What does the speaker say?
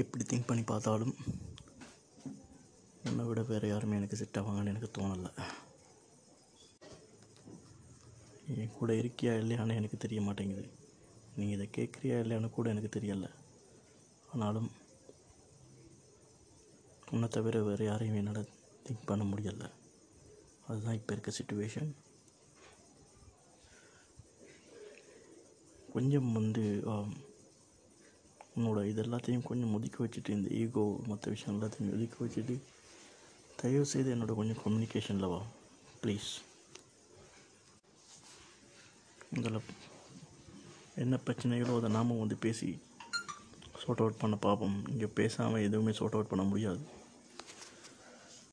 எப்படி திங்க் பண்ணி பார்த்தாலும் என்னை விட வேறு யாருமே எனக்கு செட் ஆவாங்கன்னு எனக்கு தோணலை. என் கூட இருக்கியா இல்லையான்னு எனக்கு தெரிய மாட்டேங்குது. நீ இதை கேட்குறியா இல்லையான்னு கூட எனக்கு தெரியலை. ஆனாலும் உன்னை தவிர வேறு யாரையும் என்னால் திங்க் பண்ண முடியலை. அதுதான் இப்போ இருக்க சுச்சுவேஷன் கொஞ்சம் வந்து உன்னோட இது எல்லாத்தையும் கொஞ்சம் ஒதுக்கி வச்சுட்டு இந்த ஈகோ மற்ற விஷயம் எல்லாத்தையும் ஒதுக்கி வச்சுட்டு தயவு செய்து என்னோட கொஞ்சம் கம்யூனிகேஷனில் வா ப்ளீஸ் இதில் என்ன பிரச்சனைகளோ அதை நாம் வந்து பேசி சார்ட் அவுட் பண்ண பார்ப்போம் இங்கே பேசாமல் எதுவுமே சார்ட் அவுட் பண்ண முடியாது.